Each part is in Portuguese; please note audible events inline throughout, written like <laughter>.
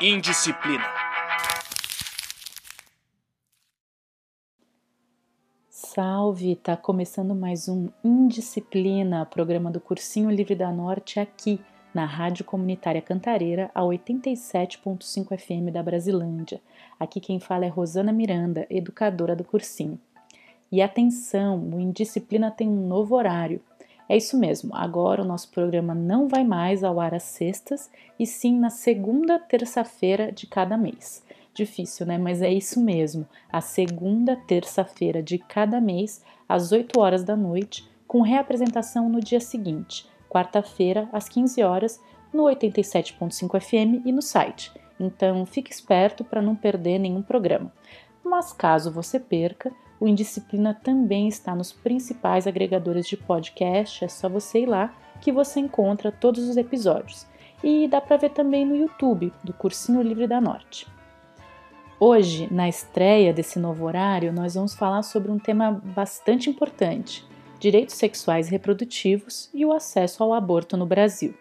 Indisciplina. Salve! Tá começando mais um Indisciplina, programa do Cursinho Livre da Norte aqui na Rádio Comunitária Cantareira, a 87.5 FM da Brasilândia. Aqui quem fala é Rosana Miranda, educadora do cursinho. E atenção, o Indisciplina tem um novo horário. É isso mesmo, agora o nosso programa não vai mais ao ar às sextas, e sim na segunda terça-feira de cada mês. Difícil, né? Mas é isso mesmo, a segunda terça-feira de cada mês, às 8 horas da noite, com reapresentação no dia seguinte, quarta-feira, às 15 horas, no 87.5 FM e no site. Então fique esperto para não perder nenhum programa. Mas caso você perca, o Indisciplina também está nos principais agregadores de podcast, é só você ir lá que você encontra todos os episódios. E dá para ver também no YouTube do Cursinho Livre da Norte. Hoje, na estreia desse novo horário, nós vamos falar sobre um tema bastante importante: direitos sexuais e reprodutivos e o acesso ao aborto no Brasil.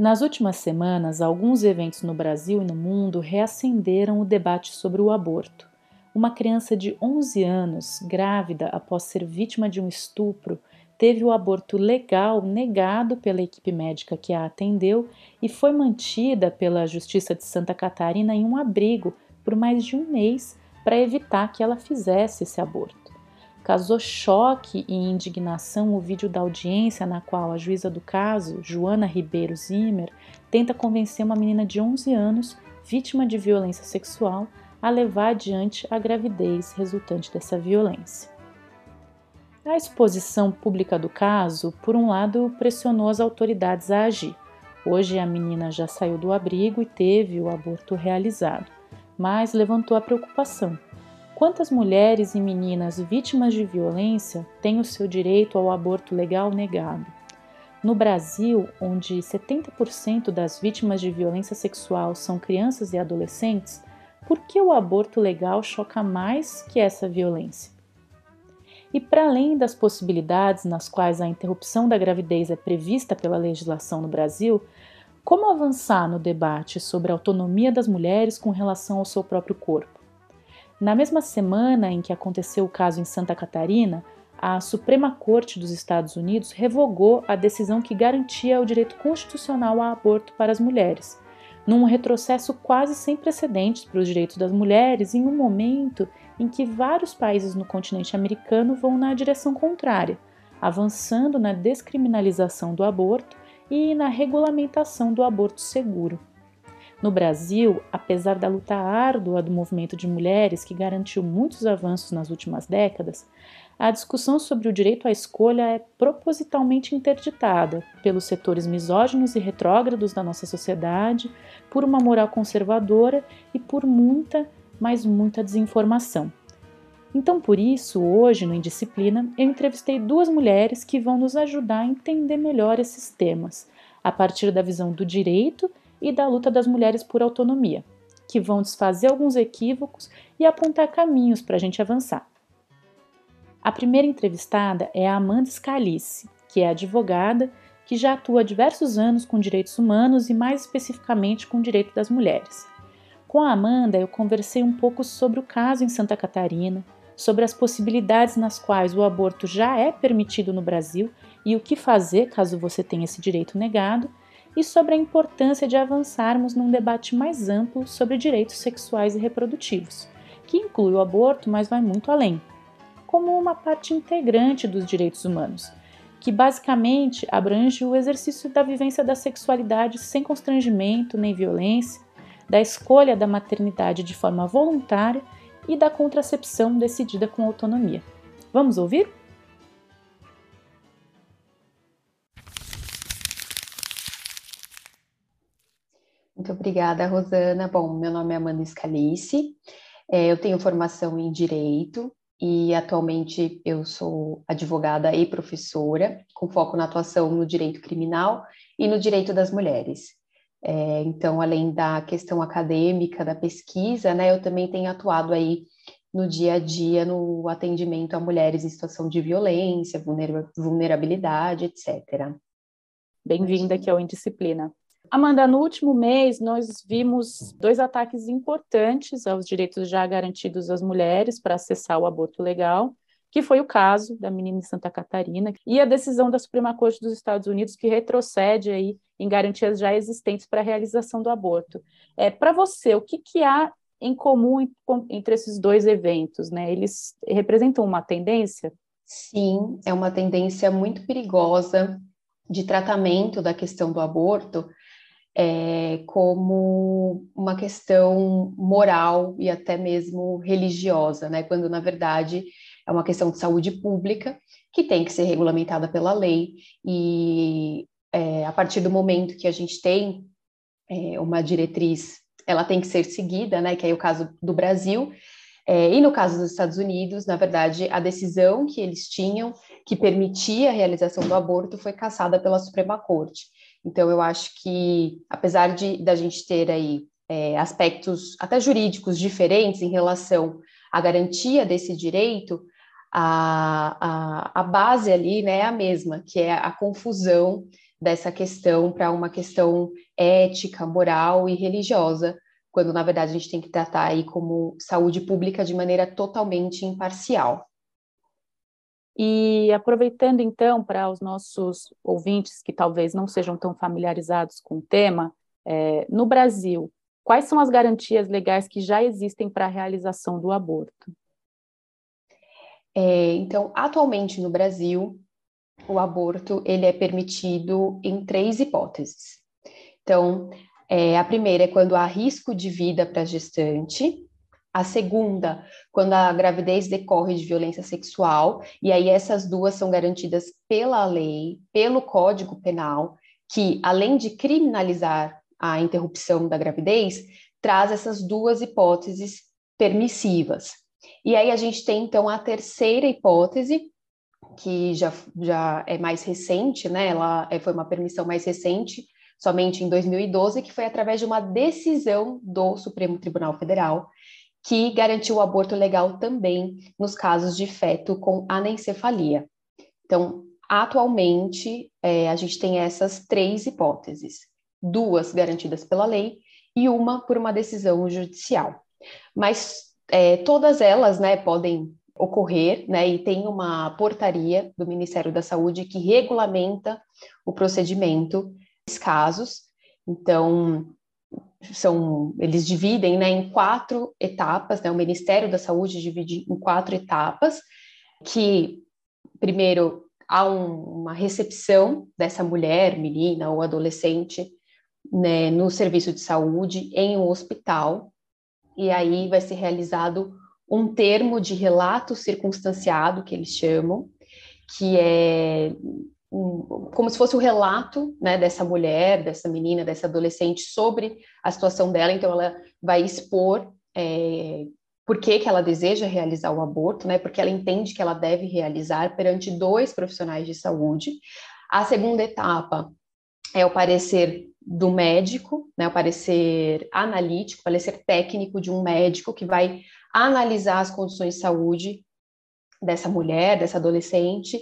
Nas últimas semanas, alguns eventos no Brasil e no mundo reacenderam o debate sobre o aborto. Uma criança de 11 anos, grávida após ser vítima de um estupro, teve o aborto legal negado pela equipe médica que a atendeu e foi mantida pela Justiça de Santa Catarina em um abrigo por mais de um mês para evitar que ela fizesse esse aborto. Causou choque e indignação o vídeo da audiência na qual a juíza do caso, Joana Ribeiro Zimmer, tenta convencer uma menina de 11 anos, vítima de violência sexual, a levar adiante a gravidez resultante dessa violência. A exposição pública do caso, por um lado, pressionou as autoridades a agir. Hoje a menina já saiu do abrigo e teve o aborto realizado, mas levantou a preocupação Quantas mulheres e meninas vítimas de violência têm o seu direito ao aborto legal negado? No Brasil, onde 70% das vítimas de violência sexual são crianças e adolescentes, por que o aborto legal choca mais que essa violência? E para além das possibilidades nas quais a interrupção da gravidez é prevista pela legislação no Brasil, como avançar no debate sobre a autonomia das mulheres com relação ao seu próprio corpo? Na mesma semana em que aconteceu o caso em Santa Catarina, a Suprema Corte dos Estados Unidos revogou a decisão que garantia o direito constitucional ao aborto para as mulheres, num retrocesso quase sem precedentes para os direitos das mulheres em um momento em que vários países no continente americano vão na direção contrária, avançando na descriminalização do aborto e na regulamentação do aborto seguro. No Brasil, apesar da luta árdua do movimento de mulheres que garantiu muitos avanços nas últimas décadas, a discussão sobre o direito à escolha é propositalmente interditada pelos setores misóginos e retrógrados da nossa sociedade, por uma moral conservadora e por muita, mas muita desinformação. Então, por isso, hoje no Indisciplina, eu entrevistei duas mulheres que vão nos ajudar a entender melhor esses temas, a partir da visão do direito e da luta das mulheres por autonomia, que vão desfazer alguns equívocos e apontar caminhos para a gente avançar. A primeira entrevistada é a Amanda Scalice, que é advogada que já atua há diversos anos com direitos humanos e mais especificamente com o direito das mulheres. Com a Amanda, eu conversei um pouco sobre o caso em Santa Catarina, sobre as possibilidades nas quais o aborto já é permitido no Brasil e o que fazer caso você tenha esse direito negado, e sobre a importância de avançarmos num debate mais amplo sobre direitos sexuais e reprodutivos, que inclui o aborto, mas vai muito além, como uma parte integrante dos direitos humanos, que basicamente abrange o exercício da vivência da sexualidade sem constrangimento nem violência, da escolha da maternidade de forma voluntária e da contracepção decidida com autonomia. Vamos ouvir? Muito obrigada, Rosana. Bom, meu nome é Amanda Scalice, é, eu tenho formação em Direito e atualmente eu sou advogada e professora, com foco na atuação no direito criminal e no direito das mulheres. É, então, além da questão acadêmica, da pesquisa, né, eu também tenho atuado aí no dia a dia no atendimento a mulheres em situação de violência, vulnerabilidade, etc. Bem-vinda aqui ao Indisciplina. Amanda, no último mês nós vimos dois ataques importantes aos direitos já garantidos às mulheres para acessar o aborto legal, que foi o caso da menina em Santa Catarina e a decisão da Suprema Corte dos Estados Unidos que retrocede aí em garantias já existentes para a realização do aborto. É, para você, o que, que há em comum entre esses dois eventos? Né? Eles representam uma tendência? Sim, é uma tendência muito perigosa de tratamento da questão do aborto é, como uma questão moral e até mesmo religiosa, né? quando na verdade é uma questão de saúde pública que tem que ser regulamentada pela lei e é, a partir do momento que a gente tem é, uma diretriz ela tem que ser seguida, né? Que é o caso do Brasil. É, e no caso dos Estados Unidos, na verdade, a decisão que eles tinham que permitia a realização do aborto foi cassada pela Suprema Corte. Então, eu acho que, apesar de da gente ter aí é, aspectos até jurídicos diferentes em relação à garantia desse direito, a, a, a base ali né, é a mesma, que é a confusão dessa questão para uma questão ética, moral e religiosa, quando na verdade a gente tem que tratar aí como saúde pública de maneira totalmente imparcial. E aproveitando então para os nossos ouvintes que talvez não sejam tão familiarizados com o tema, é, no Brasil, quais são as garantias legais que já existem para a realização do aborto? É, então, atualmente no Brasil, o aborto ele é permitido em três hipóteses. Então, é, a primeira é quando há risco de vida para a gestante, a segunda, quando a gravidez decorre de violência sexual, e aí essas duas são garantidas pela lei, pelo Código Penal, que além de criminalizar a interrupção da gravidez, traz essas duas hipóteses permissivas. E aí a gente tem então a terceira hipótese, que já, já é mais recente, né? Ela é, foi uma permissão mais recente, somente em 2012, que foi através de uma decisão do Supremo Tribunal Federal, que garantiu o aborto legal também nos casos de feto com anencefalia. Então, atualmente, é, a gente tem essas três hipóteses, duas garantidas pela lei e uma por uma decisão judicial. Mas é, todas elas né, podem ocorrer, né, e tem uma portaria do Ministério da Saúde que regulamenta o procedimento nesses casos. Então, são, eles dividem né, em quatro etapas, né, o Ministério da Saúde divide em quatro etapas, que, primeiro, há um, uma recepção dessa mulher, menina ou adolescente, né, no serviço de saúde, em um hospital, e aí vai ser realizado um termo de relato circunstanciado, que eles chamam, que é um, como se fosse o relato né, dessa mulher, dessa menina, dessa adolescente sobre a situação dela. Então, ela vai expor é, por que, que ela deseja realizar o aborto, né, porque ela entende que ela deve realizar perante dois profissionais de saúde. A segunda etapa é o parecer do médico, né, o parecer analítico, o parecer técnico de um médico que vai analisar as condições de saúde dessa mulher, dessa adolescente,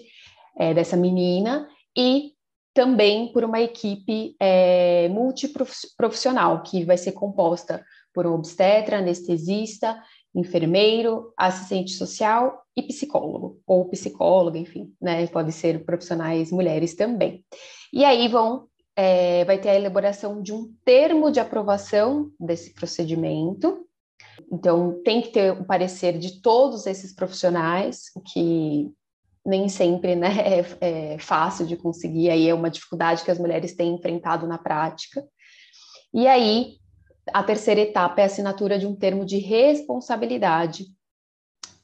é, dessa menina, e também por uma equipe é, multiprofissional, que vai ser composta por um obstetra, anestesista, enfermeiro, assistente social e psicólogo, ou psicóloga, enfim, né? Pode ser profissionais mulheres também. E aí vão, é, vai ter a elaboração de um termo de aprovação desse procedimento, então, tem que ter o parecer de todos esses profissionais, o que nem sempre né, <laughs> é, é fácil de conseguir, aí é uma dificuldade que as mulheres têm enfrentado na prática. E aí, a terceira etapa é a assinatura de um termo de responsabilidade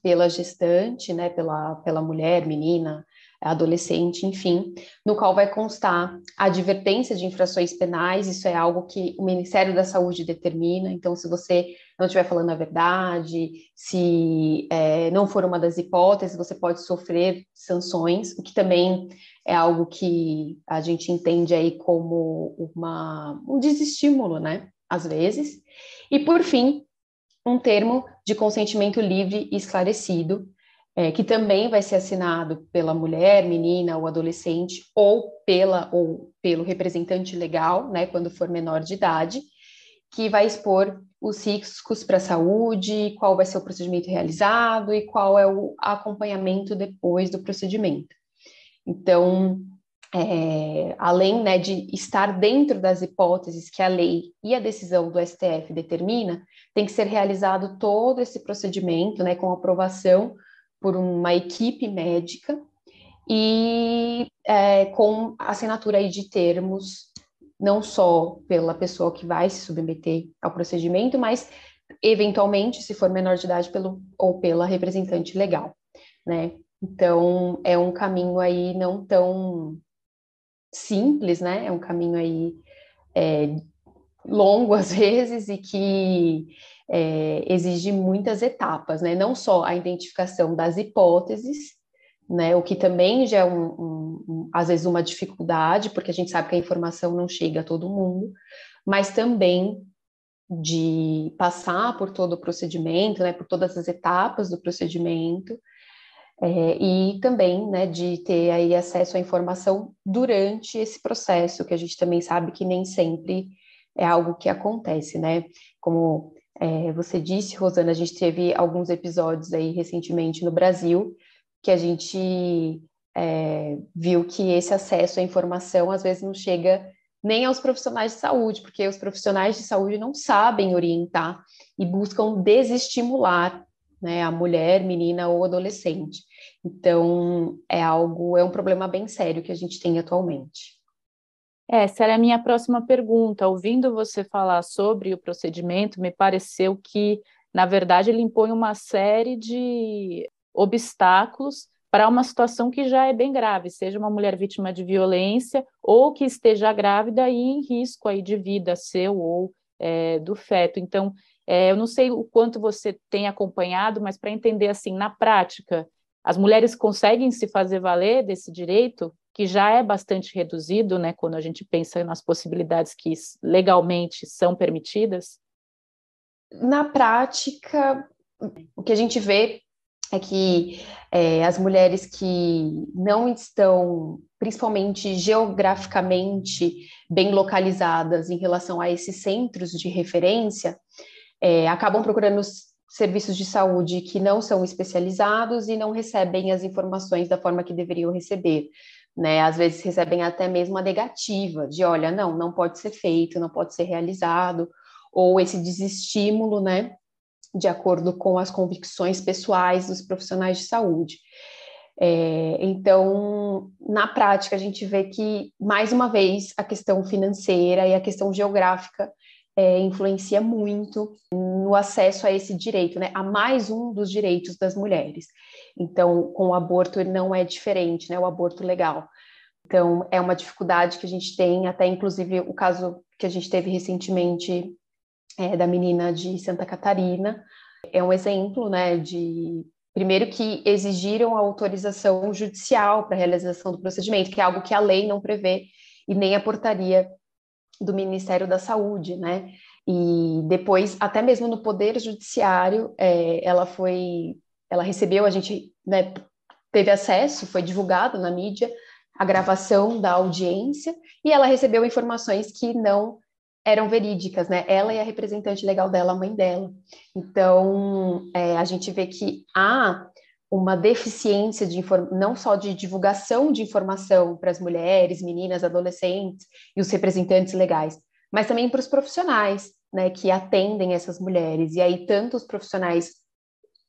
pela gestante, né, pela, pela mulher, menina, adolescente, enfim, no qual vai constar a advertência de infrações penais, isso é algo que o Ministério da Saúde determina, então se você não estiver falando a verdade, se é, não for uma das hipóteses, você pode sofrer sanções, o que também é algo que a gente entende aí como uma, um desestímulo, né, às vezes. E por fim, um termo de consentimento livre e esclarecido, é, que também vai ser assinado pela mulher, menina ou adolescente, ou pela ou pelo representante legal, né, quando for menor de idade, que vai expor os riscos para a saúde, qual vai ser o procedimento realizado e qual é o acompanhamento depois do procedimento. Então, é, além né, de estar dentro das hipóteses que a lei e a decisão do STF determina, tem que ser realizado todo esse procedimento, né, com aprovação por uma equipe médica e é, com assinatura aí de termos, não só pela pessoa que vai se submeter ao procedimento, mas eventualmente, se for menor de idade, pelo, ou pela representante legal, né? Então, é um caminho aí não tão simples, né? É um caminho aí é, longo <laughs> às vezes e que é, exige muitas etapas, né? Não só a identificação das hipóteses, né? O que também já é um, um, às vezes uma dificuldade, porque a gente sabe que a informação não chega a todo mundo, mas também de passar por todo o procedimento, né? Por todas as etapas do procedimento. É, e também né, de ter aí acesso à informação durante esse processo, que a gente também sabe que nem sempre é algo que acontece, né? Como é, você disse, Rosana, a gente teve alguns episódios aí recentemente no Brasil que a gente é, viu que esse acesso à informação às vezes não chega nem aos profissionais de saúde, porque os profissionais de saúde não sabem orientar e buscam desestimular né, a mulher, menina ou adolescente. Então, é algo, é um problema bem sério que a gente tem atualmente. Essa era a minha próxima pergunta. Ouvindo você falar sobre o procedimento, me pareceu que, na verdade, ele impõe uma série de obstáculos para uma situação que já é bem grave, seja uma mulher vítima de violência ou que esteja grávida e em risco aí de vida seu ou é, do feto. Então, é, eu não sei o quanto você tem acompanhado, mas para entender assim, na prática, as mulheres conseguem se fazer valer desse direito? Que já é bastante reduzido, né, quando a gente pensa nas possibilidades que legalmente são permitidas? Na prática, o que a gente vê é que é, as mulheres que não estão, principalmente geograficamente, bem localizadas em relação a esses centros de referência, é, acabam procurando serviços de saúde que não são especializados e não recebem as informações da forma que deveriam receber né? Às vezes recebem até mesmo a negativa de, olha, não, não pode ser feito, não pode ser realizado, ou esse desestímulo, né? De acordo com as convicções pessoais dos profissionais de saúde. É, então, na prática, a gente vê que, mais uma vez, a questão financeira e a questão geográfica é, influencia muito no acesso a esse direito, né? A mais um dos direitos das mulheres. Então, com o aborto não é diferente, né? O aborto legal. Então, é uma dificuldade que a gente tem, até inclusive o caso que a gente teve recentemente é, da menina de Santa Catarina, é um exemplo, né, de primeiro que exigiram a autorização judicial para a realização do procedimento, que é algo que a lei não prevê e nem a portaria do Ministério da Saúde, né? E depois, até mesmo no Poder Judiciário, é, ela foi, ela recebeu, a gente né, teve acesso, foi divulgado na mídia a gravação da audiência e ela recebeu informações que não eram verídicas, né? Ela e a representante legal dela, a mãe dela. Então, é, a gente vê que há uma deficiência de não só de divulgação de informação para as mulheres, meninas, adolescentes e os representantes legais, mas também para os profissionais, né, que atendem essas mulheres. E aí tanto os profissionais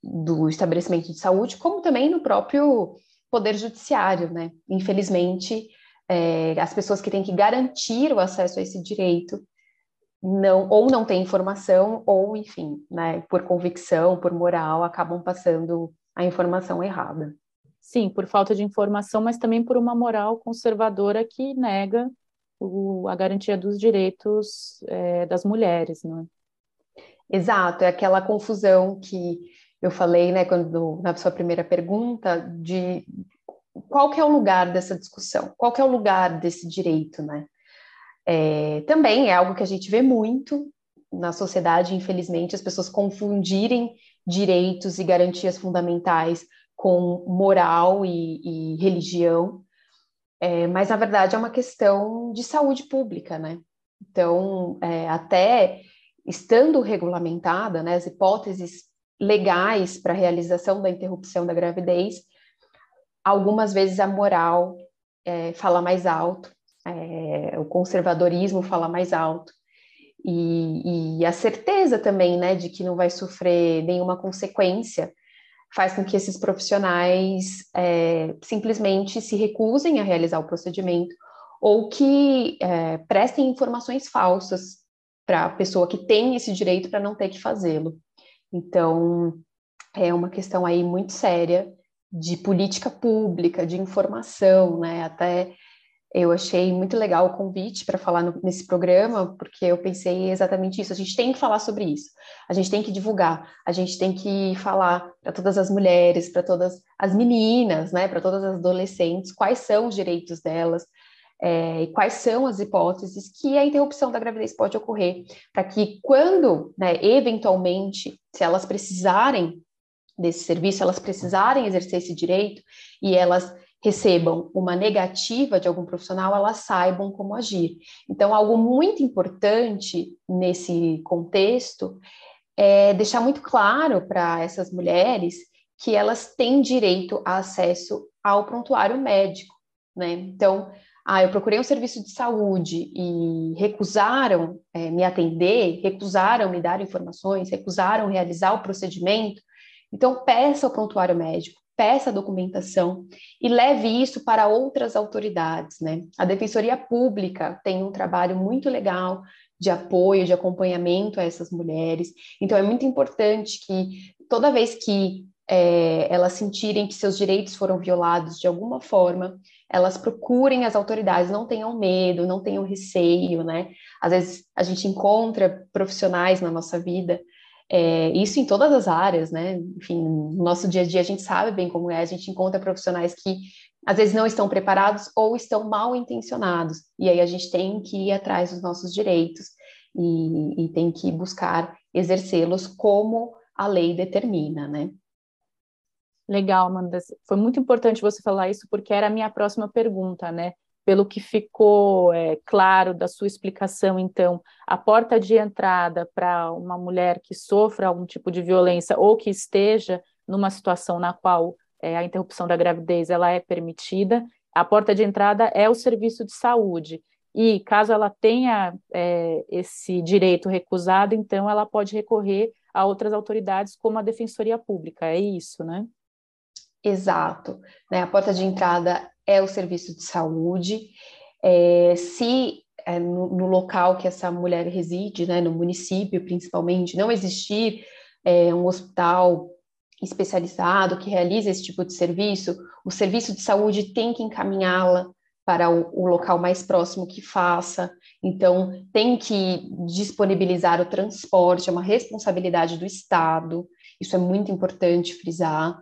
do estabelecimento de saúde, como também no próprio poder judiciário, né? Infelizmente, é, as pessoas que têm que garantir o acesso a esse direito não ou não têm informação ou, enfim, né, por convicção, por moral, acabam passando a informação errada. Sim, por falta de informação, mas também por uma moral conservadora que nega o, a garantia dos direitos é, das mulheres, não é? Exato, é aquela confusão que eu falei, né, quando na sua primeira pergunta, de qual que é o lugar dessa discussão, qual que é o lugar desse direito, né? É, também é algo que a gente vê muito na sociedade, infelizmente, as pessoas confundirem direitos e garantias fundamentais com moral e, e religião, é, mas na verdade é uma questão de saúde pública, né? Então, é, até estando regulamentada, né, as hipóteses legais para a realização da interrupção da gravidez, algumas vezes a moral é, fala mais alto, é, o conservadorismo fala mais alto, e, e, a certeza também, né, de que não vai sofrer nenhuma consequência, faz com que esses profissionais é, simplesmente se recusem a realizar o procedimento ou que é, prestem informações falsas para a pessoa que tem esse direito para não ter que fazê-lo. Então, é uma questão aí muito séria de política pública, de informação, né? Até eu achei muito legal o convite para falar no, nesse programa, porque eu pensei exatamente isso. A gente tem que falar sobre isso, a gente tem que divulgar, a gente tem que falar para todas as mulheres, para todas as meninas, né? Para todas as adolescentes, quais são os direitos delas, é, e quais são as hipóteses que a interrupção da gravidez pode ocorrer, para que quando, né, eventualmente, se elas precisarem desse serviço, elas precisarem exercer esse direito e elas recebam uma negativa de algum profissional, elas saibam como agir. Então, algo muito importante nesse contexto é deixar muito claro para essas mulheres que elas têm direito a acesso ao prontuário médico, né? Então, ah, eu procurei um serviço de saúde e recusaram é, me atender, recusaram me dar informações, recusaram realizar o procedimento, então peça o prontuário médico, peça a documentação e leve isso para outras autoridades, né? A Defensoria Pública tem um trabalho muito legal de apoio, de acompanhamento a essas mulheres, então é muito importante que toda vez que é, elas sentirem que seus direitos foram violados de alguma forma, elas procurem as autoridades, não tenham medo, não tenham receio, né? Às vezes a gente encontra profissionais na nossa vida, é, isso em todas as áreas, né? Enfim, no nosso dia a dia a gente sabe bem como é, a gente encontra profissionais que às vezes não estão preparados ou estão mal intencionados, e aí a gente tem que ir atrás dos nossos direitos e, e tem que buscar exercê-los como a lei determina, né? Legal, Amanda. Foi muito importante você falar isso, porque era a minha próxima pergunta, né? Pelo que ficou é, claro da sua explicação, então, a porta de entrada para uma mulher que sofra algum tipo de violência ou que esteja numa situação na qual é, a interrupção da gravidez ela é permitida, a porta de entrada é o serviço de saúde. E caso ela tenha é, esse direito recusado, então ela pode recorrer a outras autoridades, como a Defensoria Pública, é isso, né? Exato. Né? A porta de entrada é o serviço de saúde. É, se é, no, no, local que essa mulher reside, né, no município principalmente, não existir é, um hospital especializado que realiza esse tipo de serviço, o serviço de saúde tem que encaminhá-la para o, o, local mais próximo que faça. Então, tem que disponibilizar o transporte, é uma responsabilidade do Estado. Isso é muito importante frisar.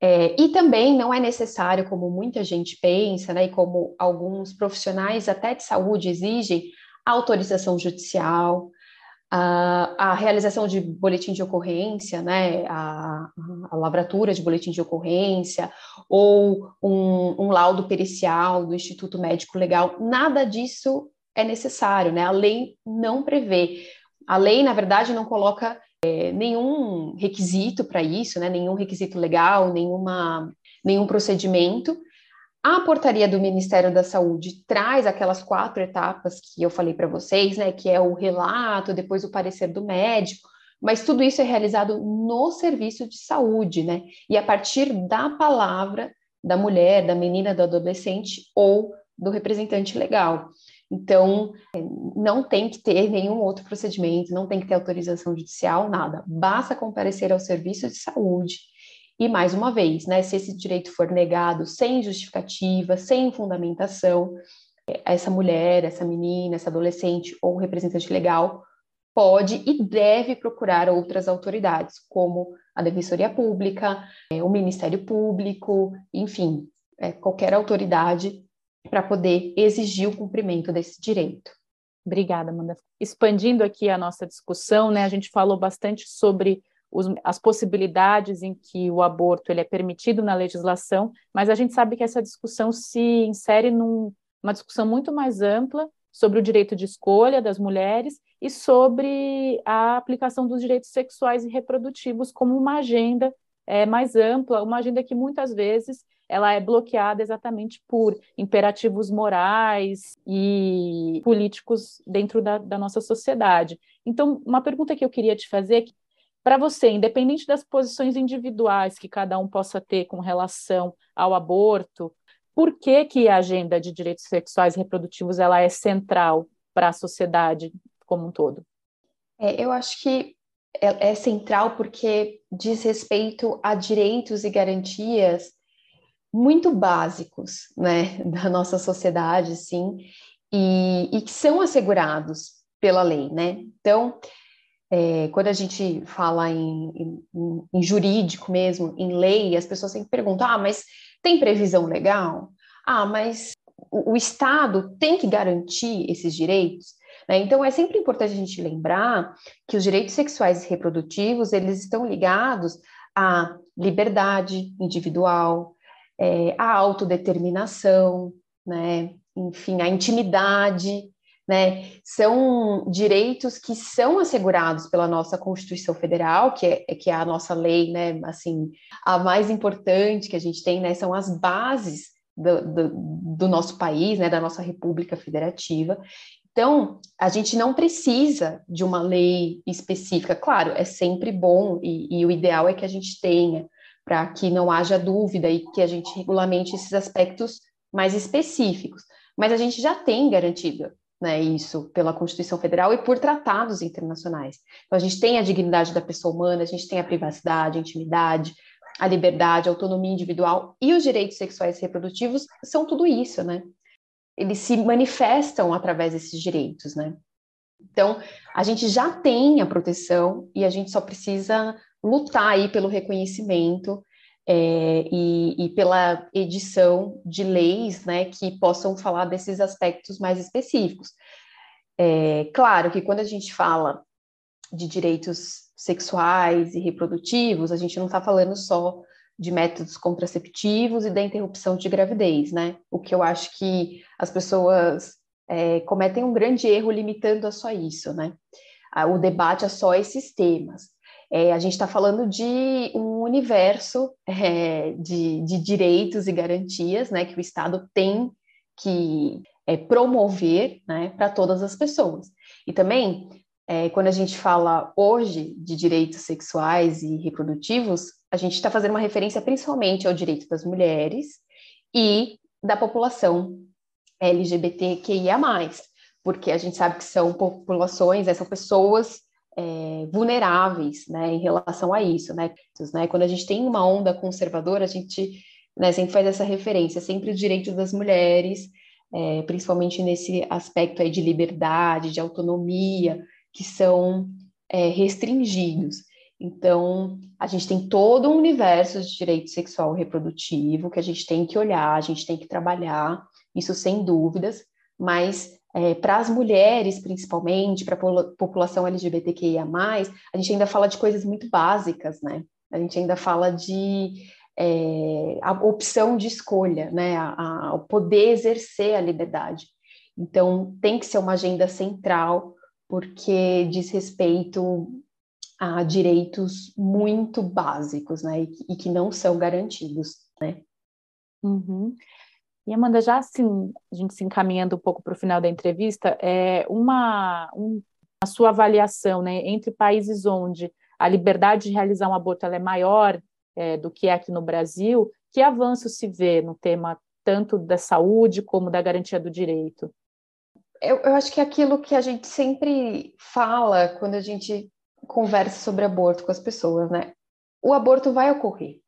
É, e também não é necessário, como muita gente pensa, né, e como alguns profissionais até de saúde exigem, autorização judicial, a, a realização de boletim de ocorrência, né, a, a, lavratura de boletim de ocorrência, ou um, um laudo pericial do Instituto Médico Legal, nada disso é necessário, né? A lei não prevê. A lei, na verdade, não coloca nenhum requisito para isso, né, nenhum requisito legal, nenhuma, nenhum procedimento. A portaria do Ministério da Saúde traz aquelas quatro etapas que eu falei para vocês, né, que é o relato, depois o parecer do médico, mas tudo isso é realizado no serviço de saúde, né? E a partir da palavra da mulher, da menina, do adolescente ou do representante legal. Então, não tem que ter nenhum outro procedimento, não tem que ter autorização judicial, nada. Basta comparecer ao serviço de saúde. E, mais uma vez, né, se esse direito for negado sem justificativa, sem fundamentação, essa mulher, essa menina, essa adolescente ou representante legal pode e deve procurar outras autoridades, como a Defensoria Pública, é, o Ministério Público, enfim, é, qualquer autoridade para poder exigir o cumprimento desse direito. Obrigada, Amanda. Expandindo aqui a nossa discussão, né, a gente falou bastante sobre os, as possibilidades em que o aborto ele é permitido na legislação, mas a gente sabe que essa discussão se insere numa num, discussão muito mais ampla sobre o direito de escolha das mulheres e sobre a aplicação dos direitos sexuais e reprodutivos como uma agenda é, mais ampla, uma agenda que muitas vezes ela é bloqueada exatamente por imperativos morais e políticos dentro da, da nossa sociedade. Então, uma pergunta que eu queria te fazer é para você, independente das posições individuais que cada um possa ter com relação ao aborto, por que, que a agenda de direitos sexuais e reprodutivos ela é central para a sociedade como um todo? É, eu acho que é, é, central porque diz respeito a direitos e garantias muito básicos, né, da nossa sociedade, sim, e, e que são assegurados pela lei, né? Então, é, quando a gente fala em, em, em, jurídico mesmo, em lei, as pessoas sempre perguntam: ah, mas tem previsão legal? Ah, mas o, o Estado tem que garantir esses direitos? Né? Então, é sempre importante a gente lembrar que os direitos sexuais e reprodutivos, eles estão ligados à liberdade individual, é, à autodeterminação, né? enfim, à intimidade, né? São direitos que são assegurados pela nossa Constituição Federal, que é, que é a nossa lei, né? Assim, a mais importante que a gente tem, né? São as bases do, do, do nosso país, né? Da nossa República Federativa. Então, a gente não precisa de uma lei específica. Claro, é sempre bom e, e o ideal é que a gente tenha, para que não haja dúvida e que a gente regulamente esses aspectos mais específicos. Mas a gente já tem garantido né, isso pela Constituição Federal e por tratados internacionais. Então, a gente tem a dignidade da pessoa humana, a gente tem a privacidade, a intimidade, a liberdade, a autonomia individual e os direitos sexuais e reprodutivos são tudo isso, né? eles se manifestam através desses direitos, né? Então, a gente já tem a proteção e a gente só precisa lutar aí pelo reconhecimento é, e, e, pela edição de leis, né, que possam falar desses aspectos mais específicos. É, claro que quando a gente fala de direitos sexuais e reprodutivos, a gente não está falando só de métodos contraceptivos e da interrupção de gravidez, né? O que eu acho que as pessoas é, cometem um grande erro limitando a só isso, né? O debate é só esses temas. É, a gente está falando de um universo é, de, de, direitos e garantias, né? Que o Estado tem que é, promover, né? Para todas as pessoas. E também é, quando a gente fala hoje de direitos sexuais e reprodutivos, a gente está fazendo uma referência principalmente ao direito das mulheres e da população LGBTQIA+, porque a gente sabe que são populações, né, são pessoas vulneráveis né, em relação a isso. Né? né? Quando a gente tem uma onda conservadora, a gente né, sempre faz essa referência, sempre o direito das mulheres, é, principalmente nesse aspecto aí de liberdade, de autonomia, que são é, restringidos. Então, a gente tem todo um universo de direito sexual reprodutivo que a gente tem que olhar, a gente tem que trabalhar, isso sem dúvidas, mas é, para as mulheres, principalmente, para a população LGBTQIA, a gente ainda fala de coisas muito básicas, né? A gente ainda fala de é, a opção de escolha, né? A, a, o poder exercer a liberdade. Então, tem que ser uma agenda central porque diz respeito a direitos muito básicos, né, e, e que não são garantidos, né. Uhum. E Amanda, já assim, a gente se encaminhando um pouco para o final da entrevista, é uma, um, a sua avaliação, né, entre países onde a liberdade de realizar um aborto é maior é, do que é aqui no Brasil, que avanço se vê no tema tanto da saúde como da garantia do direito? eu, eu acho que é aquilo que a gente sempre fala quando a gente conversa sobre aborto com as pessoas, né? O aborto vai ocorrer.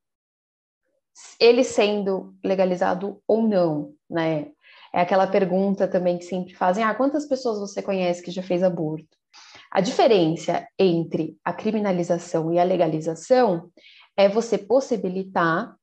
Ele sendo legalizado ou não, né? É aquela pergunta também que sempre fazem: ah, quantas pessoas você conhece que já fez aborto? A diferença entre a criminalização e a legalização é você possibilitar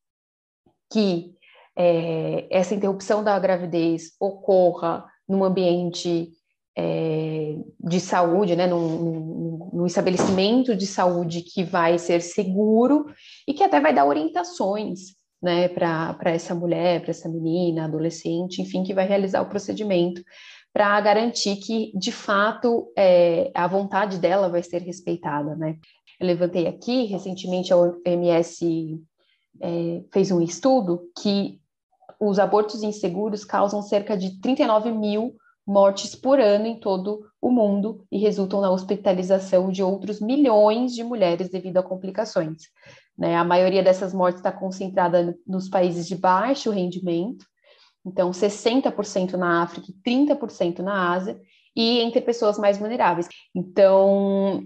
que é, essa interrupção da gravidez ocorra num ambiente é, de saúde, né, num, num, estabelecimento de saúde que vai ser seguro e que até vai dar orientações, né, para essa mulher, para essa menina, adolescente, enfim, que vai realizar o procedimento para garantir que, de fato, é, a vontade dela vai ser respeitada, né. Eu levantei aqui, recentemente a OMS é, fez um estudo que os abortos inseguros causam cerca de 39 mil mortes por ano em todo o mundo e resultam na hospitalização de outros milhões de mulheres devido a complicações. Né? A maioria dessas mortes está concentrada nos países de baixo rendimento, então 60% na África e 30% na Ásia, e entre pessoas mais vulneráveis. Então,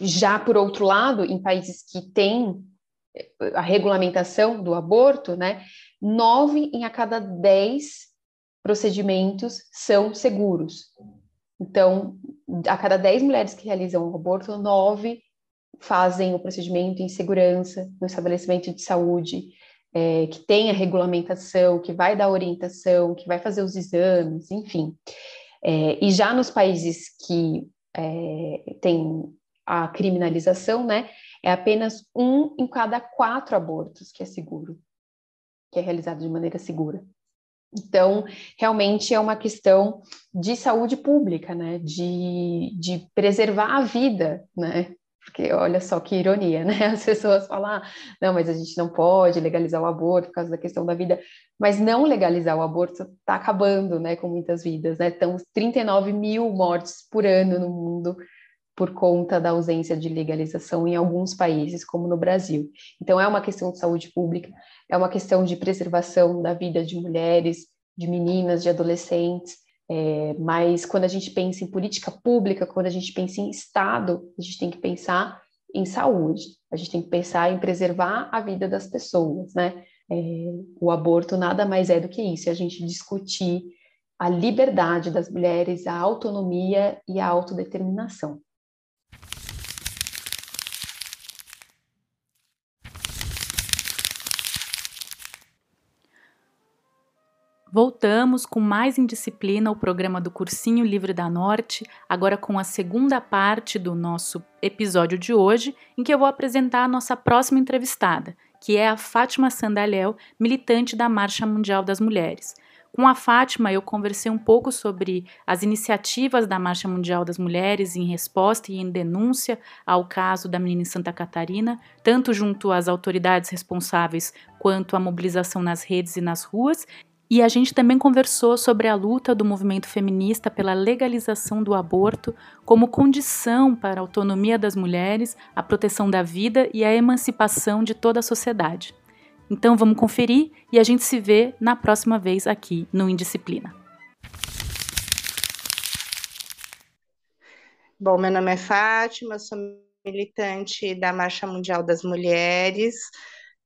já por outro lado, em países que têm a regulamentação do aborto, né, nove em a cada dez procedimentos são seguros. Então, a cada 10 mulheres que realizam um aborto, nove fazem o procedimento em segurança no estabelecimento de saúde, é, que tem a regulamentação, que vai dar orientação, que vai fazer os exames, enfim. É, e já nos países que é, tem a criminalização, né, é apenas um em cada quatro abortos que é seguro, que é realizado de maneira segura. Então, realmente é uma questão de saúde pública, né? De, de preservar a vida, né? Porque olha só que ironia, né? <laughs> As pessoas falam, ah, não, mas a gente não pode legalizar o aborto por causa da questão da vida. Mas não legalizar o aborto está acabando, né, com muitas vidas, né? Estão 39 mil mortes por ano no mundo por conta da ausência de legalização em alguns países, como no Brasil. Então, é uma questão de saúde pública, é uma questão de preservação da vida de mulheres, de meninas, de adolescentes. É, mas quando a gente pensa em política pública, quando a gente pensa em Estado, a gente tem que pensar em saúde, a gente tem que pensar em preservar a vida das pessoas, né? É, o aborto nada mais é do que isso, é a gente discutir a liberdade das mulheres, a autonomia e a autodeterminação. Voltamos com mais indisciplina o programa do Cursinho Livre da Norte, agora com a segunda parte do nosso episódio de hoje, em que eu vou apresentar a nossa próxima entrevistada, que é a Fátima Sandalel, militante da Marcha Mundial das Mulheres. Com a Fátima, eu conversei um pouco sobre as iniciativas da Marcha Mundial das Mulheres em resposta e em denúncia ao caso da menina em Santa Catarina, tanto junto às autoridades responsáveis quanto à mobilização nas redes e nas ruas, e a gente também conversou sobre a luta do movimento feminista pela legalização do aborto como condição para a autonomia das mulheres, a proteção da vida e a emancipação de toda a sociedade. Então vamos conferir e a gente se vê na próxima vez aqui no Indisciplina. Bom, meu nome é Fátima, sou militante da Marcha Mundial das Mulheres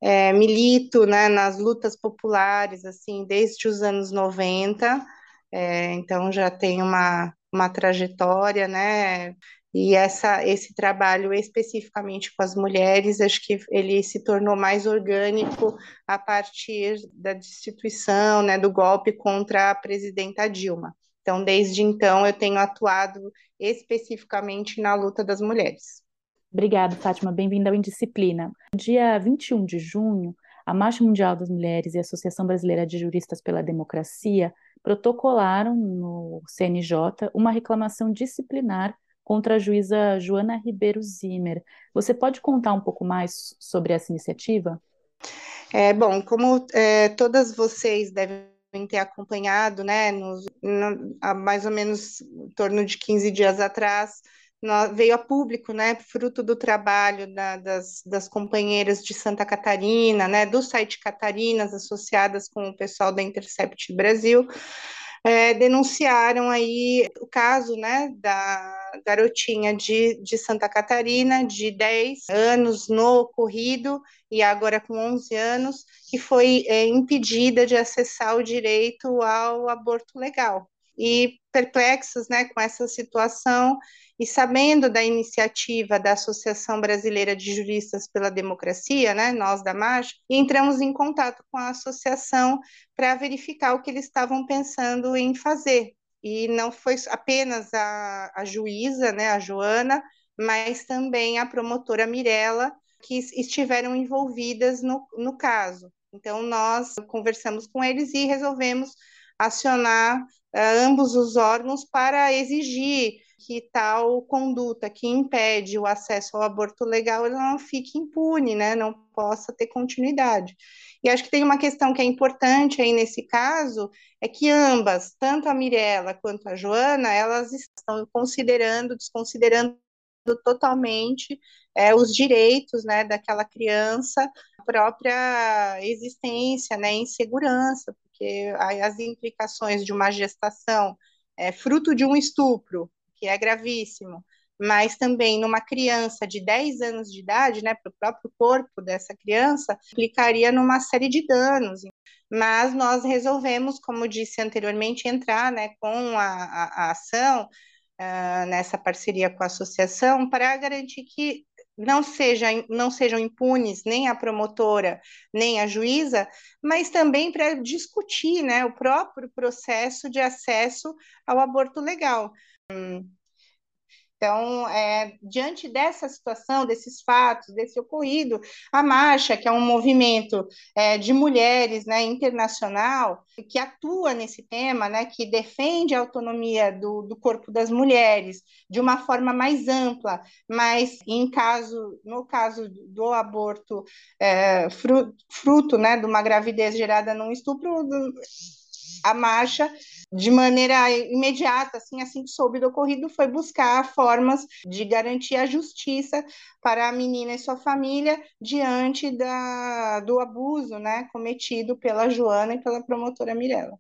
é, milito né, nas lutas populares assim desde os anos 90, é, então já tenho uma, uma trajetória, né? E essa, esse trabalho especificamente com as mulheres, acho que ele se tornou mais orgânico a partir da destituição, né, do golpe contra a presidenta Dilma. Então, desde então, eu tenho atuado especificamente na luta das mulheres. Obrigada, Fátima. Bem-vinda ao Indisciplina. Dia 21 de junho, a Marcha Mundial das Mulheres e a Associação Brasileira de Juristas pela Democracia protocolaram no CNJ uma reclamação disciplinar contra a juíza Joana Ribeiro Zimmer. Você pode contar um pouco mais sobre essa iniciativa? É, bom, como é, todas vocês devem ter acompanhado, né, nos, no, há mais ou menos em torno de 15 dias atrás, veio a público, né, fruto do trabalho da, das, das companheiras de Santa Catarina, né, do site Catarinas, associadas com o pessoal da Intercept Brasil, é, denunciaram aí o caso, né, da garotinha de, de Santa Catarina, de 10 anos no ocorrido, e agora com 11 anos, que foi é, impedida de acessar o direito ao aborto legal. E perplexos né, com essa situação, e sabendo da iniciativa da Associação Brasileira de Juristas pela Democracia, né, nós da Marcha, entramos em contato com a associação para verificar o que eles estavam pensando em fazer. e não foi apenas a, a juíza, né, a Joana, mas também a promotora Mirella, que estiveram envolvidas no, no caso. Então, nós conversamos com eles e resolvemos acionar uh, ambos os órgãos para exigir que tal conduta que impede o acesso ao aborto legal não fique impune, né? não possa ter continuidade. E acho que tem uma questão que é importante aí nesse caso, é que ambas, tanto a Mirella quanto a Joana, elas estão considerando, desconsiderando totalmente é, os direitos né, daquela criança, a própria existência, né, insegurança, porque as implicações de uma gestação é fruto de um estupro, que é gravíssimo, mas também numa criança de 10 anos de idade, né, para o próprio corpo dessa criança, implicaria numa série de danos. Mas nós resolvemos, como disse anteriormente, entrar né, com a, a, a ação uh, nessa parceria com a associação para garantir que não, seja, não sejam impunes nem a promotora nem a juíza, mas também para discutir né, o próprio processo de acesso ao aborto legal. Então, é, diante dessa situação, desses fatos, desse ocorrido, a Marcha, que é um movimento é, de mulheres né, internacional, que atua nesse tema, né, que defende a autonomia do, do corpo das mulheres de uma forma mais ampla, mas em caso, no caso do aborto é, fruto, fruto né, de uma gravidez gerada num estupro, a marcha de maneira imediata, assim, assim que soube do ocorrido, foi buscar formas de garantir a justiça para a menina e sua família diante da, do abuso, né, cometido pela Joana e pela promotora Mirella.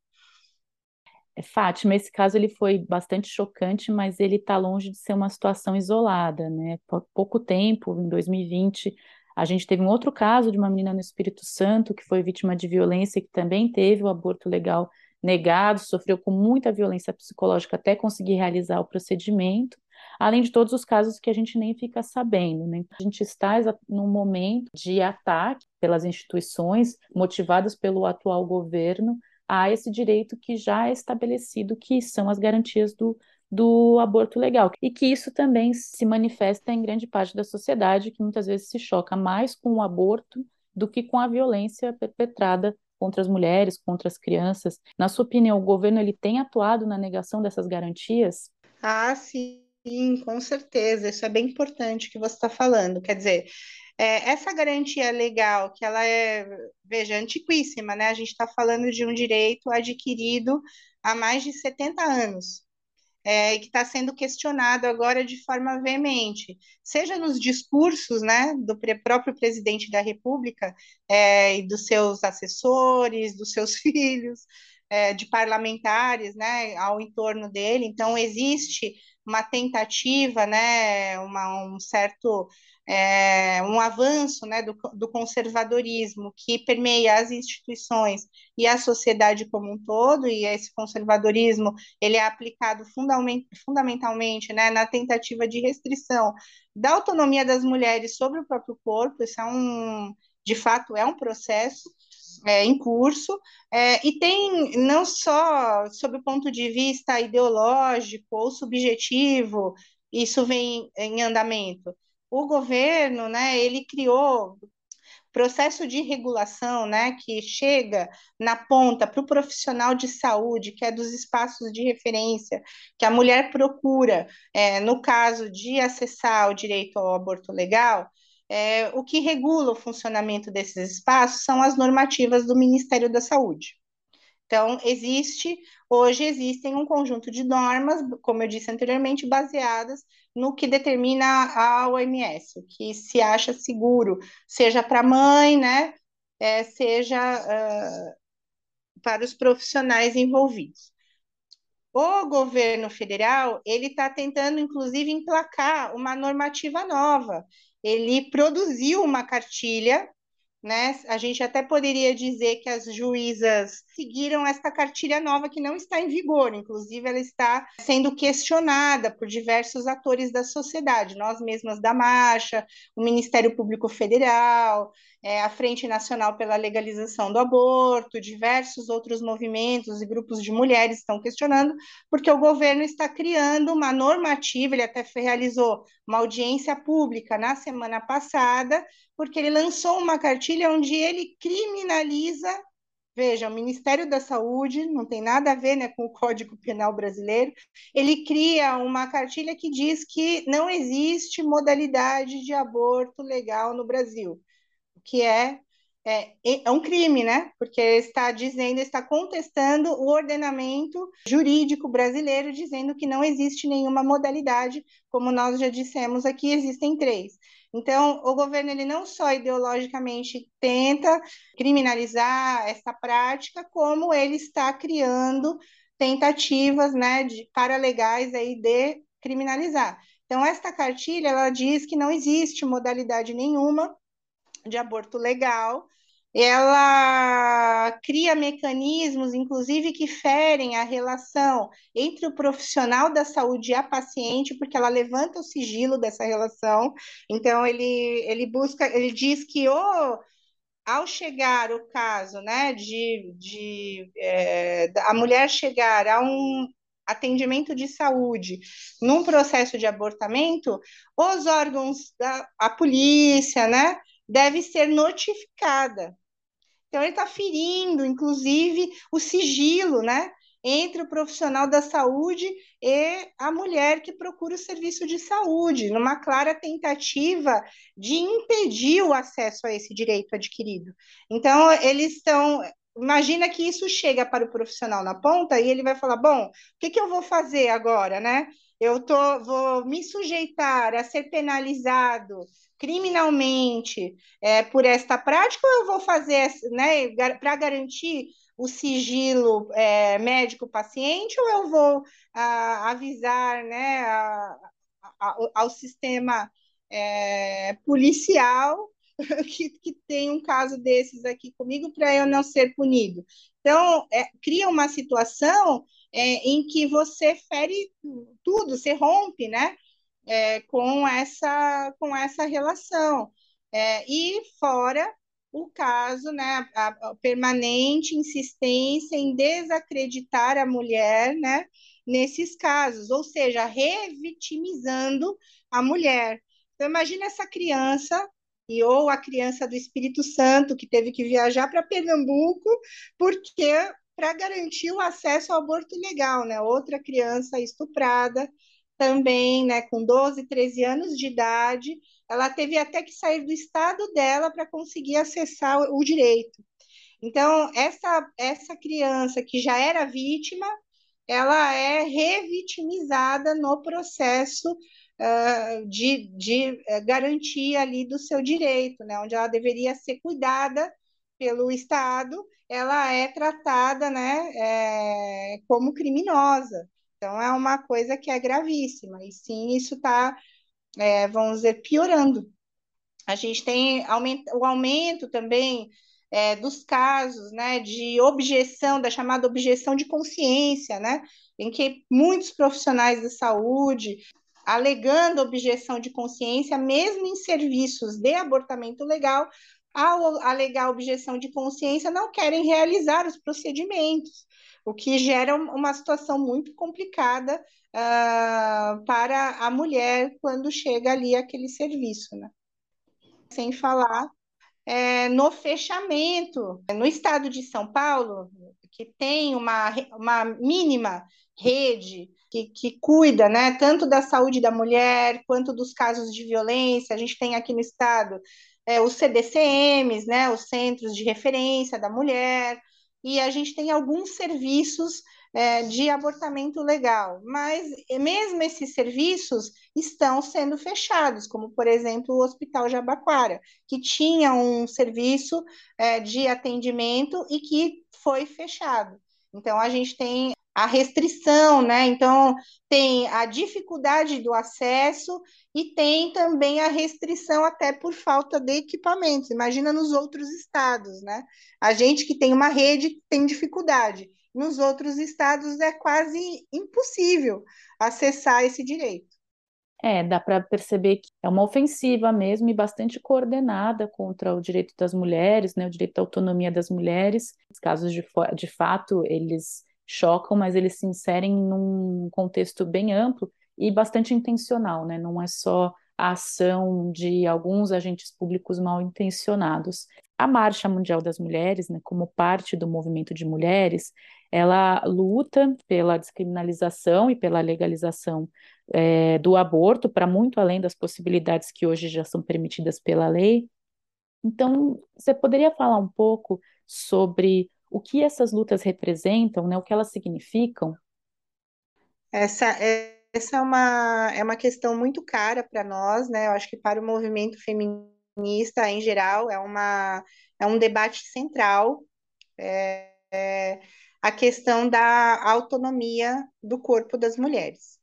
É, Fátima, esse caso ele foi bastante chocante, mas ele está longe de ser uma situação isolada, né? Pouco tempo, em 2020, a gente teve um outro caso de uma menina no Espírito Santo que foi vítima de violência e que também teve o aborto legal negado, sofreu com muita violência psicológica até conseguir realizar o procedimento, além de todos os casos que a gente nem fica sabendo. Né? A gente está num momento de ataque pelas instituições, motivadas pelo atual governo, a esse direito que já é estabelecido, que são as garantias do, do aborto legal. E que isso também se manifesta em grande parte da sociedade, que muitas vezes se choca mais com o aborto do que com a violência perpetrada contra as mulheres, contra as crianças. Na sua opinião, o governo ele tem atuado na negação dessas garantias? Ah, sim, com certeza. Isso é bem importante que você está falando. Quer dizer, é, essa garantia legal, que ela é, veja, antiquíssima, né? A gente está falando de um direito adquirido há mais de 70 anos é, que está sendo questionado agora de forma veemente, seja nos discursos né, do próprio presidente da República é, e dos seus assessores, dos seus <laughs> filhos, é, de parlamentares né, ao entorno dele. Então, existe uma tentativa, né, uma, um certo é, um avanço né, do, do, conservadorismo que permeia as instituições e a sociedade como um todo, e esse conservadorismo ele é aplicado fundamentalmente né, na tentativa de restrição da autonomia das mulheres sobre o próprio corpo, isso é um, de fato, é um processo é, em curso, é, e tem não só sob o ponto de vista ideológico ou subjetivo, isso vem em andamento, o governo, né, ele criou processo de regulação, né, que chega na ponta para o profissional de saúde, que é dos espaços de referência que a mulher procura, é, no caso de acessar o direito ao aborto legal, é, o que regula o funcionamento desses espaços são as normativas do Ministério da Saúde. Então, existe, hoje existem um conjunto de normas, como eu disse anteriormente, baseadas no que determina a OMS, o que se acha seguro, seja para a mãe, né, é, seja uh, para os profissionais envolvidos. O governo federal, ele está tentando, inclusive, emplacar uma normativa nova. Ele produziu uma cartilha né? A gente até poderia dizer que as juízas seguiram esta cartilha nova que não está em vigor, inclusive ela está sendo questionada por diversos atores da sociedade, nós mesmas da marcha, o Ministério Público Federal, é, a Frente Nacional pela Legalização do Aborto, diversos outros movimentos e grupos de mulheres estão questionando, porque o governo está criando uma normativa, ele até realizou uma audiência pública na semana passada, porque ele lançou uma cartilha onde ele criminaliza Veja, o Ministério da Saúde não tem nada a ver né, com o Código Penal brasileiro. Ele cria uma cartilha que diz que não existe modalidade de aborto legal no Brasil, que é, é, é um crime, né? Porque está dizendo, está contestando o ordenamento jurídico brasileiro, dizendo que não existe nenhuma modalidade, como nós já dissemos aqui, existem três. Então, o governo ele não só ideologicamente tenta criminalizar essa prática, como ele está criando tentativas, né, de paralegais aí de criminalizar. Então, esta cartilha ela diz que não existe modalidade nenhuma de aborto legal, ela cria mecanismos, inclusive, que ferem a relação entre o profissional da saúde e a paciente, porque ela levanta o sigilo dessa relação. Então, ele, ele busca, ele diz que o ao chegar o caso, né, de, de é, a mulher chegar a um atendimento de saúde num processo de abortamento, os órgãos da a polícia, né, deve ser notificada então, ele está ferindo, inclusive, o sigilo, né? Entre o profissional da saúde e a mulher que procura o serviço de saúde, numa clara tentativa de impedir o acesso a esse direito adquirido. Então, eles estão. Imagina que isso chega para o profissional na ponta e ele vai falar: bom, o que, que eu vou fazer agora, né? Eu tô, vou me sujeitar a ser penalizado criminalmente é, por esta prática, ou eu vou fazer, né, para garantir o sigilo é, médico-paciente, ou eu vou a, avisar né, a, a, ao sistema é, policial <laughs> que, que tem um caso desses aqui comigo para eu não ser punido. Então, é, cria uma situação é, em que você fere tudo, você rompe, né? é, com, essa, com essa relação. É, e fora o caso, né, a, a, permanente insistência em desacreditar a mulher, né, nesses casos, ou seja, revitimizando a mulher. Então, imagina essa criança e ou a criança do Espírito Santo que teve que viajar para Pernambuco porque para garantir o acesso ao aborto legal, né? Outra criança estuprada, também, né, com 12, 13 anos de idade, ela teve até que sair do estado dela para conseguir acessar o direito. Então, essa, essa criança que já era vítima, ela é revitimizada no processo de, de garantia ali do seu direito, né, onde ela deveria ser cuidada pelo Estado, ela é tratada né, é, como criminosa. Então, é uma coisa que é gravíssima, e sim, isso está, é, vamos dizer, piorando. A gente tem o aumento também é, dos casos né, de objeção, da chamada objeção de consciência, né, em que muitos profissionais da saúde, alegando objeção de consciência, mesmo em serviços de abortamento legal, ao alegar objeção de consciência, não querem realizar os procedimentos o que gera uma situação muito complicada uh, para a mulher quando chega ali aquele serviço, né? Sem falar é, no fechamento. No estado de São Paulo, que tem uma, uma mínima rede que, que cuida né, tanto da saúde da mulher quanto dos casos de violência, a gente tem aqui no estado é, os CDCMs, né, os Centros de Referência da Mulher, e a gente tem alguns serviços é, de abortamento legal, mas mesmo esses serviços estão sendo fechados, como por exemplo o Hospital Jabaquara, que tinha um serviço é, de atendimento e que foi fechado. Então a gente tem a restrição, né? Então, tem a dificuldade do acesso e tem também a restrição até por falta de equipamentos. Imagina nos outros estados, né? A gente que tem uma rede tem dificuldade. Nos outros estados é quase impossível acessar esse direito. É, dá para perceber que é uma ofensiva mesmo e bastante coordenada contra o direito das mulheres, né, o direito à autonomia das mulheres. Os casos de, de fato, eles chocam, mas eles se inserem num contexto bem amplo e bastante intencional, né? Não é só a ação de alguns agentes públicos mal intencionados. A Marcha Mundial das Mulheres, né, como parte do movimento de mulheres, ela luta pela descriminalização e pela legalização é, do aborto, para muito além das possibilidades que hoje já são permitidas pela lei. Então, você poderia falar um pouco sobre o que essas lutas representam, né, o que elas significam? Essa é, essa é uma, é uma questão muito cara para nós, né? Eu acho que para o movimento feminista em geral é, uma, é um debate central. É, é a questão da autonomia do corpo das mulheres.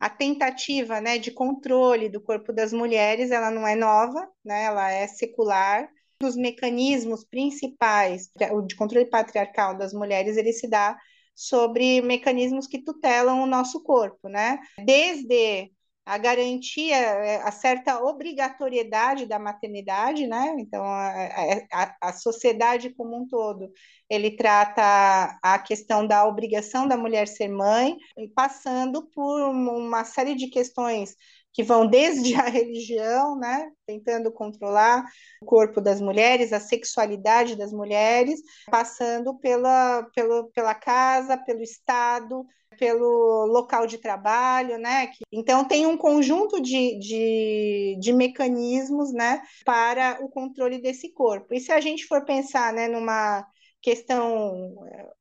A tentativa né, de controle do corpo das mulheres, ela não é nova, né, ela é secular. Os mecanismos principais de controle patriarcal das mulheres, ele se dá sobre mecanismos que tutelam o nosso corpo, né? Desde a garantia, é, a certa obrigatoriedade da maternidade, né? Então, a, a, a, sociedade como um todo, ele trata a questão da obrigação da mulher ser mãe, passando por uma série de questões que vão desde a <laughs> religião, né, tentando controlar o corpo das mulheres, a sexualidade das mulheres, passando pela, pelo, pela casa, pelo Estado, pelo local de trabalho, né? Então tem um conjunto de, de, de mecanismos, né, para o controle desse corpo. E se a gente for pensar, né, numa questão eh,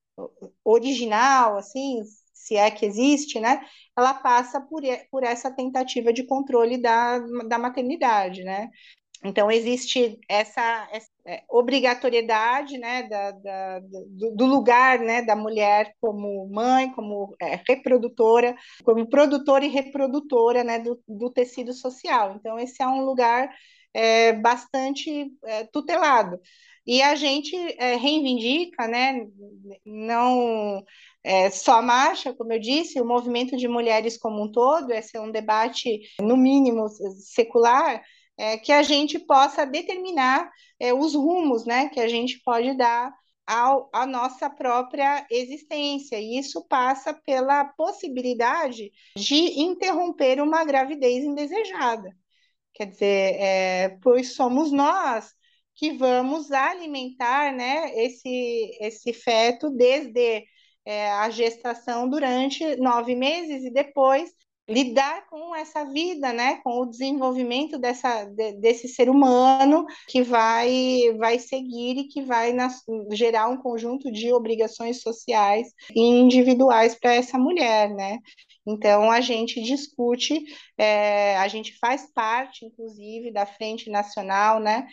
original, assim, se é que existe, né? Ela passa por, por essa tentativa de controle da, da maternidade, né? Então, existe essa, essa é, obrigatoriedade né, da, da, do, do, lugar né, da mulher como mãe, como é, reprodutora, como produtora e reprodutora né, do, do tecido social. Então, esse é um lugar é, bastante é, tutelado. E a gente é, reivindica, né, não é, só a marcha, como eu disse, o movimento de mulheres como um todo, esse é um debate, no mínimo, secular, é, que a gente possa determinar é, os rumos né, que a gente pode dar ao, à nossa própria existência. E isso passa pela possibilidade de interromper uma gravidez indesejada. Quer dizer, é, pois somos nós que vamos alimentar né, esse, esse feto desde é, a gestação durante nove meses e depois lidar com essa vida, né, com o desenvolvimento dessa, de, desse ser humano que vai, vai seguir e que vai nas, gerar um conjunto de obrigações sociais e individuais para essa mulher, né? Então, a gente discute, é, a gente faz parte, inclusive, da Frente Nacional, né,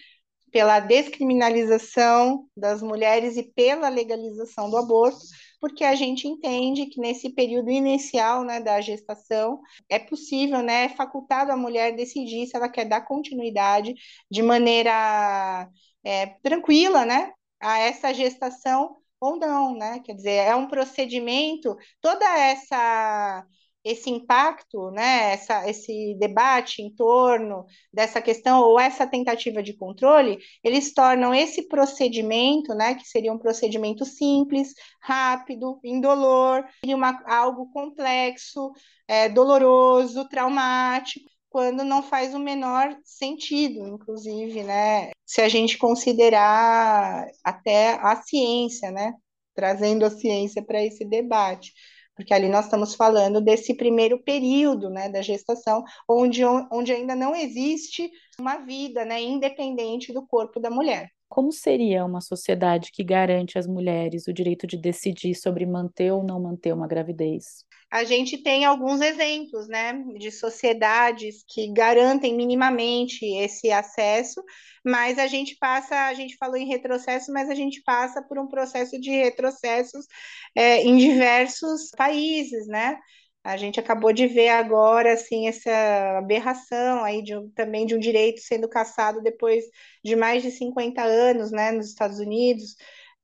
pela descriminalização das mulheres e pela legalização do aborto, porque a gente entende que nesse período inicial né, da gestação é possível, né, é facultado a mulher decidir se ela quer dar continuidade de maneira é, tranquila né, a essa gestação ou não, né? Quer dizer, é um procedimento, toda essa esse impacto, né, essa, esse debate em torno dessa questão ou essa tentativa de controle, eles tornam esse procedimento, né, que seria um procedimento simples, rápido, indolor, uma, algo complexo, é, doloroso, traumático, quando não faz o menor sentido, inclusive, né, se a gente considerar até a ciência, né, trazendo a ciência para esse debate porque ali nós estamos falando desse primeiro período né, da gestação, onde, onde ainda não existe uma vida né, independente do corpo da mulher. Como seria uma sociedade que garante às mulheres o direito de decidir sobre manter ou não manter uma gravidez? A gente tem alguns exemplos, né, de sociedades que garantem minimamente esse acesso, mas a gente passa, a gente falou em retrocesso, mas a gente passa por um processo de retrocessos é, em diversos países, né? A gente acabou de ver agora assim essa aberração aí de, também de um direito sendo cassado depois de mais de 50 anos, né, nos Estados Unidos.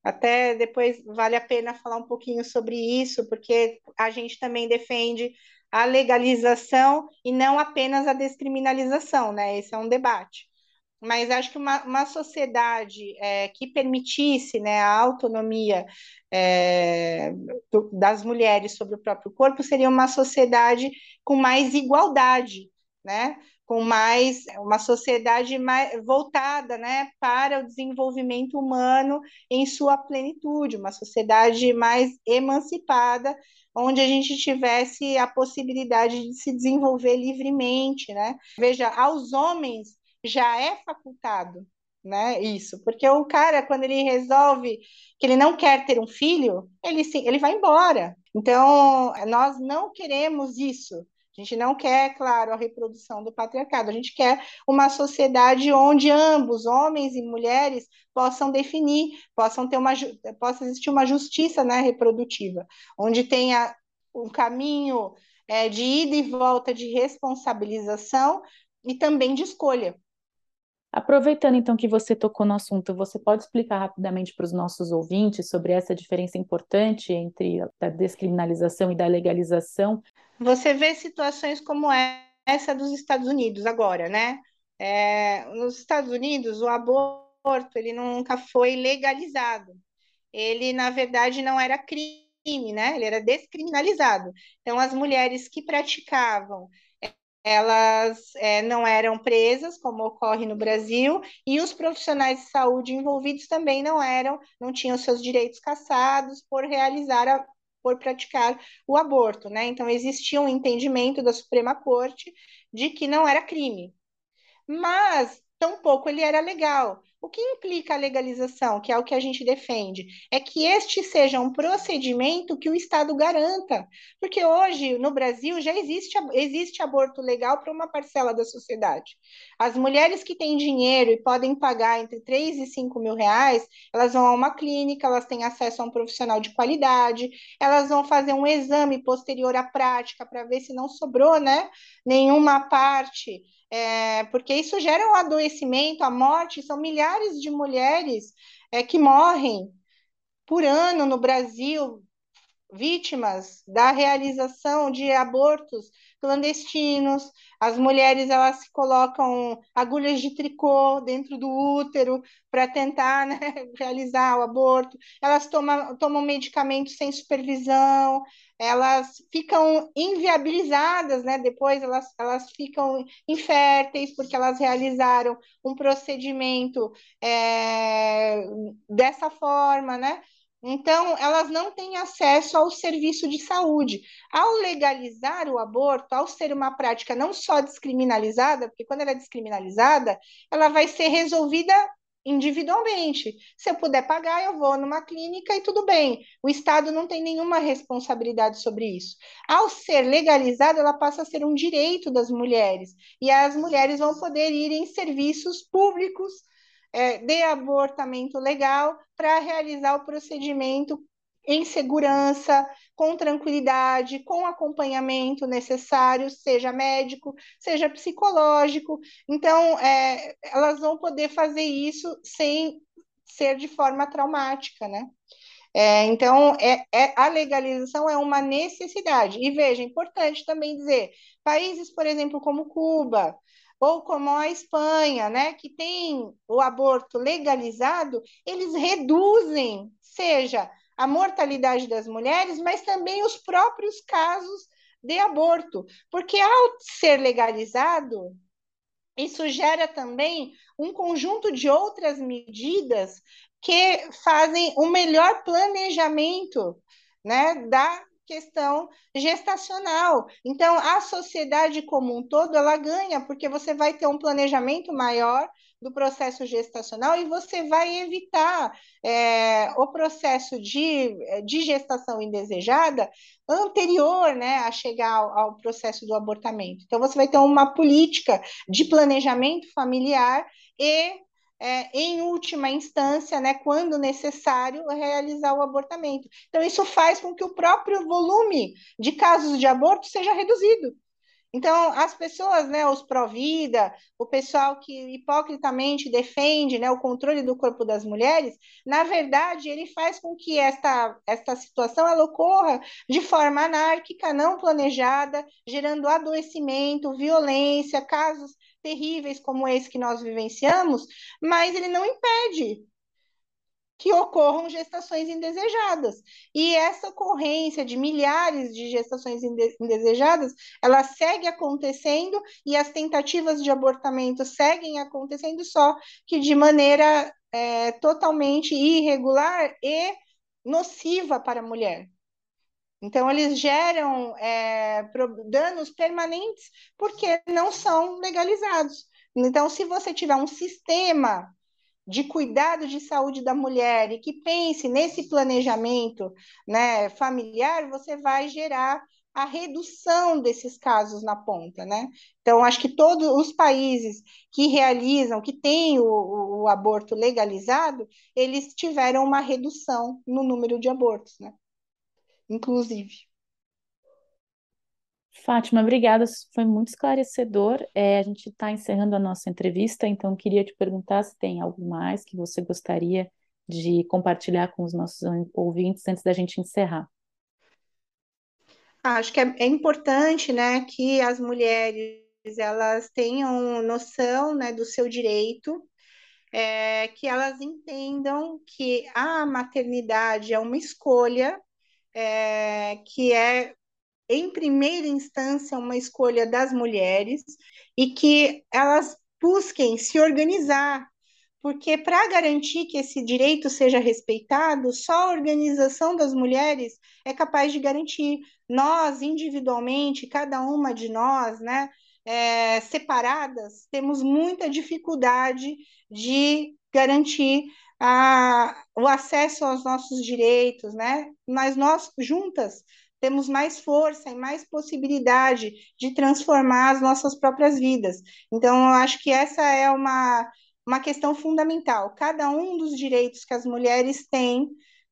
Até depois vale a pena falar um pouquinho sobre isso, porque a gente também defende a legalização e não apenas a descriminalização, né? Esse é um debate. Mas acho que uma, uma sociedade é, que permitisse né, a autonomia é, do, das mulheres sobre o próprio corpo seria uma sociedade com mais igualdade, né? Com mais uma sociedade mais voltada né, para o desenvolvimento humano em sua plenitude, uma sociedade mais emancipada, onde a gente tivesse a possibilidade de se desenvolver livremente. Né? Veja, aos homens já é facultado né? Isso, porque o cara, quando ele resolve que ele não quer ter um filho, ele ele vai embora. Então, nós não queremos isso. A gente não quer, claro, a reprodução do patriarcado, a gente quer uma sociedade onde ambos, homens e mulheres, possam definir, possam ter uma, possa existir uma justiça né, reprodutiva, onde tenha um caminho é, de ida e volta de responsabilização e também de escolha. Aproveitando então que você tocou no assunto, você pode explicar rapidamente para os nossos ouvintes sobre essa diferença importante entre a descriminalização e da legalização? Você vê situações como essa dos Estados Unidos agora, né? É, nos Estados Unidos, o aborto ele nunca foi legalizado. Ele, na verdade, não era crime, né? Ele era descriminalizado. Então, as mulheres que praticavam elas é, não eram presas, como ocorre no Brasil, e os profissionais de saúde envolvidos também não eram, não tinham seus direitos cassados por realizar a, por praticar o aborto, né? Então existia um entendimento da Suprema Corte de que não era crime. Mas tampouco ele era legal. O que implica a legalização, que é o que a gente defende, é que este seja um procedimento que o Estado garanta. Porque hoje, no Brasil, já existe, existe aborto legal para uma parcela da sociedade. As mulheres que têm dinheiro e podem pagar entre 3 e 5 mil reais, elas vão a uma clínica, elas têm acesso a um profissional de qualidade, elas vão fazer um exame posterior à prática para ver se não sobrou né, nenhuma parte é, porque isso gera um adoecimento, a morte, são milhares de mulheres é, que morrem por ano no Brasil, vítimas da realização de abortos clandestinos. As mulheres elas se colocam agulhas de tricô dentro do útero para tentar né, <laughs> realizar o aborto. Elas tomam, tomam medicamentos sem supervisão elas ficam inviabilizadas, né? Depois elas, elas ficam inférteis porque elas realizaram um procedimento é, dessa forma, né? Então, elas não têm acesso ao serviço de saúde. Ao legalizar o aborto, ao ser uma prática não só descriminalizada, porque quando ela é descriminalizada, ela vai ser resolvida individualmente. Se eu puder pagar, eu vou numa clínica e tudo bem. O Estado não tem nenhuma responsabilidade sobre isso. Ao ser legalizado, ela passa a ser um direito das mulheres. E as mulheres vão poder ir em serviços públicos é, de abortamento legal para realizar o procedimento em segurança, com tranquilidade, com acompanhamento necessário, seja médico, seja psicológico. Então, é, elas vão poder fazer isso sem ser de forma traumática, né? É, então, é, é, a legalização é uma necessidade. E veja, é importante também dizer, países, por exemplo, como Cuba, ou como a Espanha, né, que tem o aborto legalizado, eles reduzem, seja a mortalidade das mulheres, mas também os próprios casos de aborto, porque ao ser legalizado, isso gera também um conjunto de outras medidas que fazem um melhor planejamento né, da questão gestacional. Então, a sociedade como um todo, ela ganha, porque você vai ter um planejamento maior do processo gestacional e você vai evitar é, o processo de, de gestação indesejada anterior né, a chegar ao, ao processo do abortamento. Então, você vai ter uma política de planejamento familiar e é, em última instância, né, quando necessário, realizar o abortamento. Então, isso faz com que o próprio volume de casos de aborto seja reduzido. Então, as pessoas, né, os pró-vida, o pessoal que hipocritamente defende né, o controle do corpo das mulheres, na verdade, ele faz com que esta, esta situação ela ocorra de forma anárquica, não planejada, gerando adoecimento, violência, casos terríveis como esse que nós vivenciamos, mas ele não impede que ocorram gestações indesejadas. E essa ocorrência de milhares de gestações indesejadas, ela segue acontecendo e as tentativas de abortamento seguem acontecendo, só que de maneira é, totalmente irregular e nociva para a mulher. Então, eles geram é, danos permanentes porque não são legalizados. Então, se você tiver um sistema de cuidado de saúde da mulher e que pense nesse planejamento né, familiar, você vai gerar a redução desses casos na ponta, né? Então, acho que todos os países que realizam, que têm o, o, aborto legalizado, eles tiveram uma redução no número de abortos, né? Inclusive. Fátima, obrigada, foi muito esclarecedor. É, a gente está encerrando a nossa entrevista, então queria te perguntar se tem algo mais que você gostaria de compartilhar com os nossos ouvintes antes da gente encerrar. Acho que é, é importante, né, que as mulheres elas tenham noção, né, do seu direito, é, que elas entendam que a maternidade é uma escolha, é, que é em primeira instância, uma escolha das mulheres e que elas busquem se organizar, porque para garantir que esse direito seja respeitado, só a organização das mulheres é capaz de garantir. Nós, individualmente, cada uma de nós, né, é, separadas, temos muita dificuldade de garantir a, o acesso aos nossos direitos, né? Mas nós, juntas, temos mais força e mais possibilidade de transformar as nossas próprias vidas. Então, eu acho que essa é uma, uma questão fundamental. Cada um dos direitos que as mulheres têm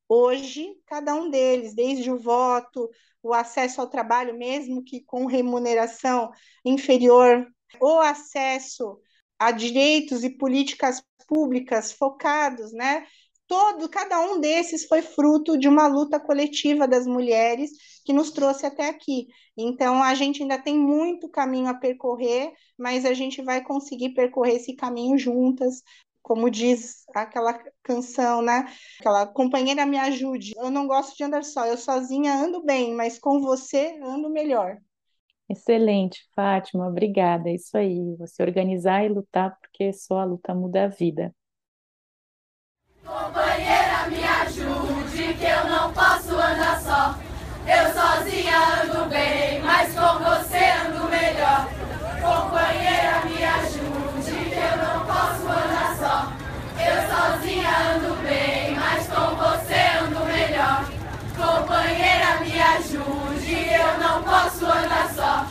hoje, cada um deles, desde o voto, o acesso ao trabalho, mesmo que com remuneração inferior, o acesso a direitos e políticas públicas focados, né, todo, cada um desses foi fruto de uma luta coletiva das mulheres que nos trouxe até aqui. Então, a gente ainda tem muito caminho a percorrer, mas a gente vai conseguir percorrer esse caminho juntas, como diz aquela canção, né? Aquela companheira me ajude. Eu não gosto de andar só, eu sozinha ando bem, mas com você ando melhor. Excelente, Fátima, obrigada. É isso aí, você organizar e lutar, porque só a luta muda a vida. ando bem, mas com você ando melhor. Companheira, me ajude, que eu não posso andar só. Eu sozinha ando bem, mas com você ando melhor. Companheira, me ajude, eu não posso andar só.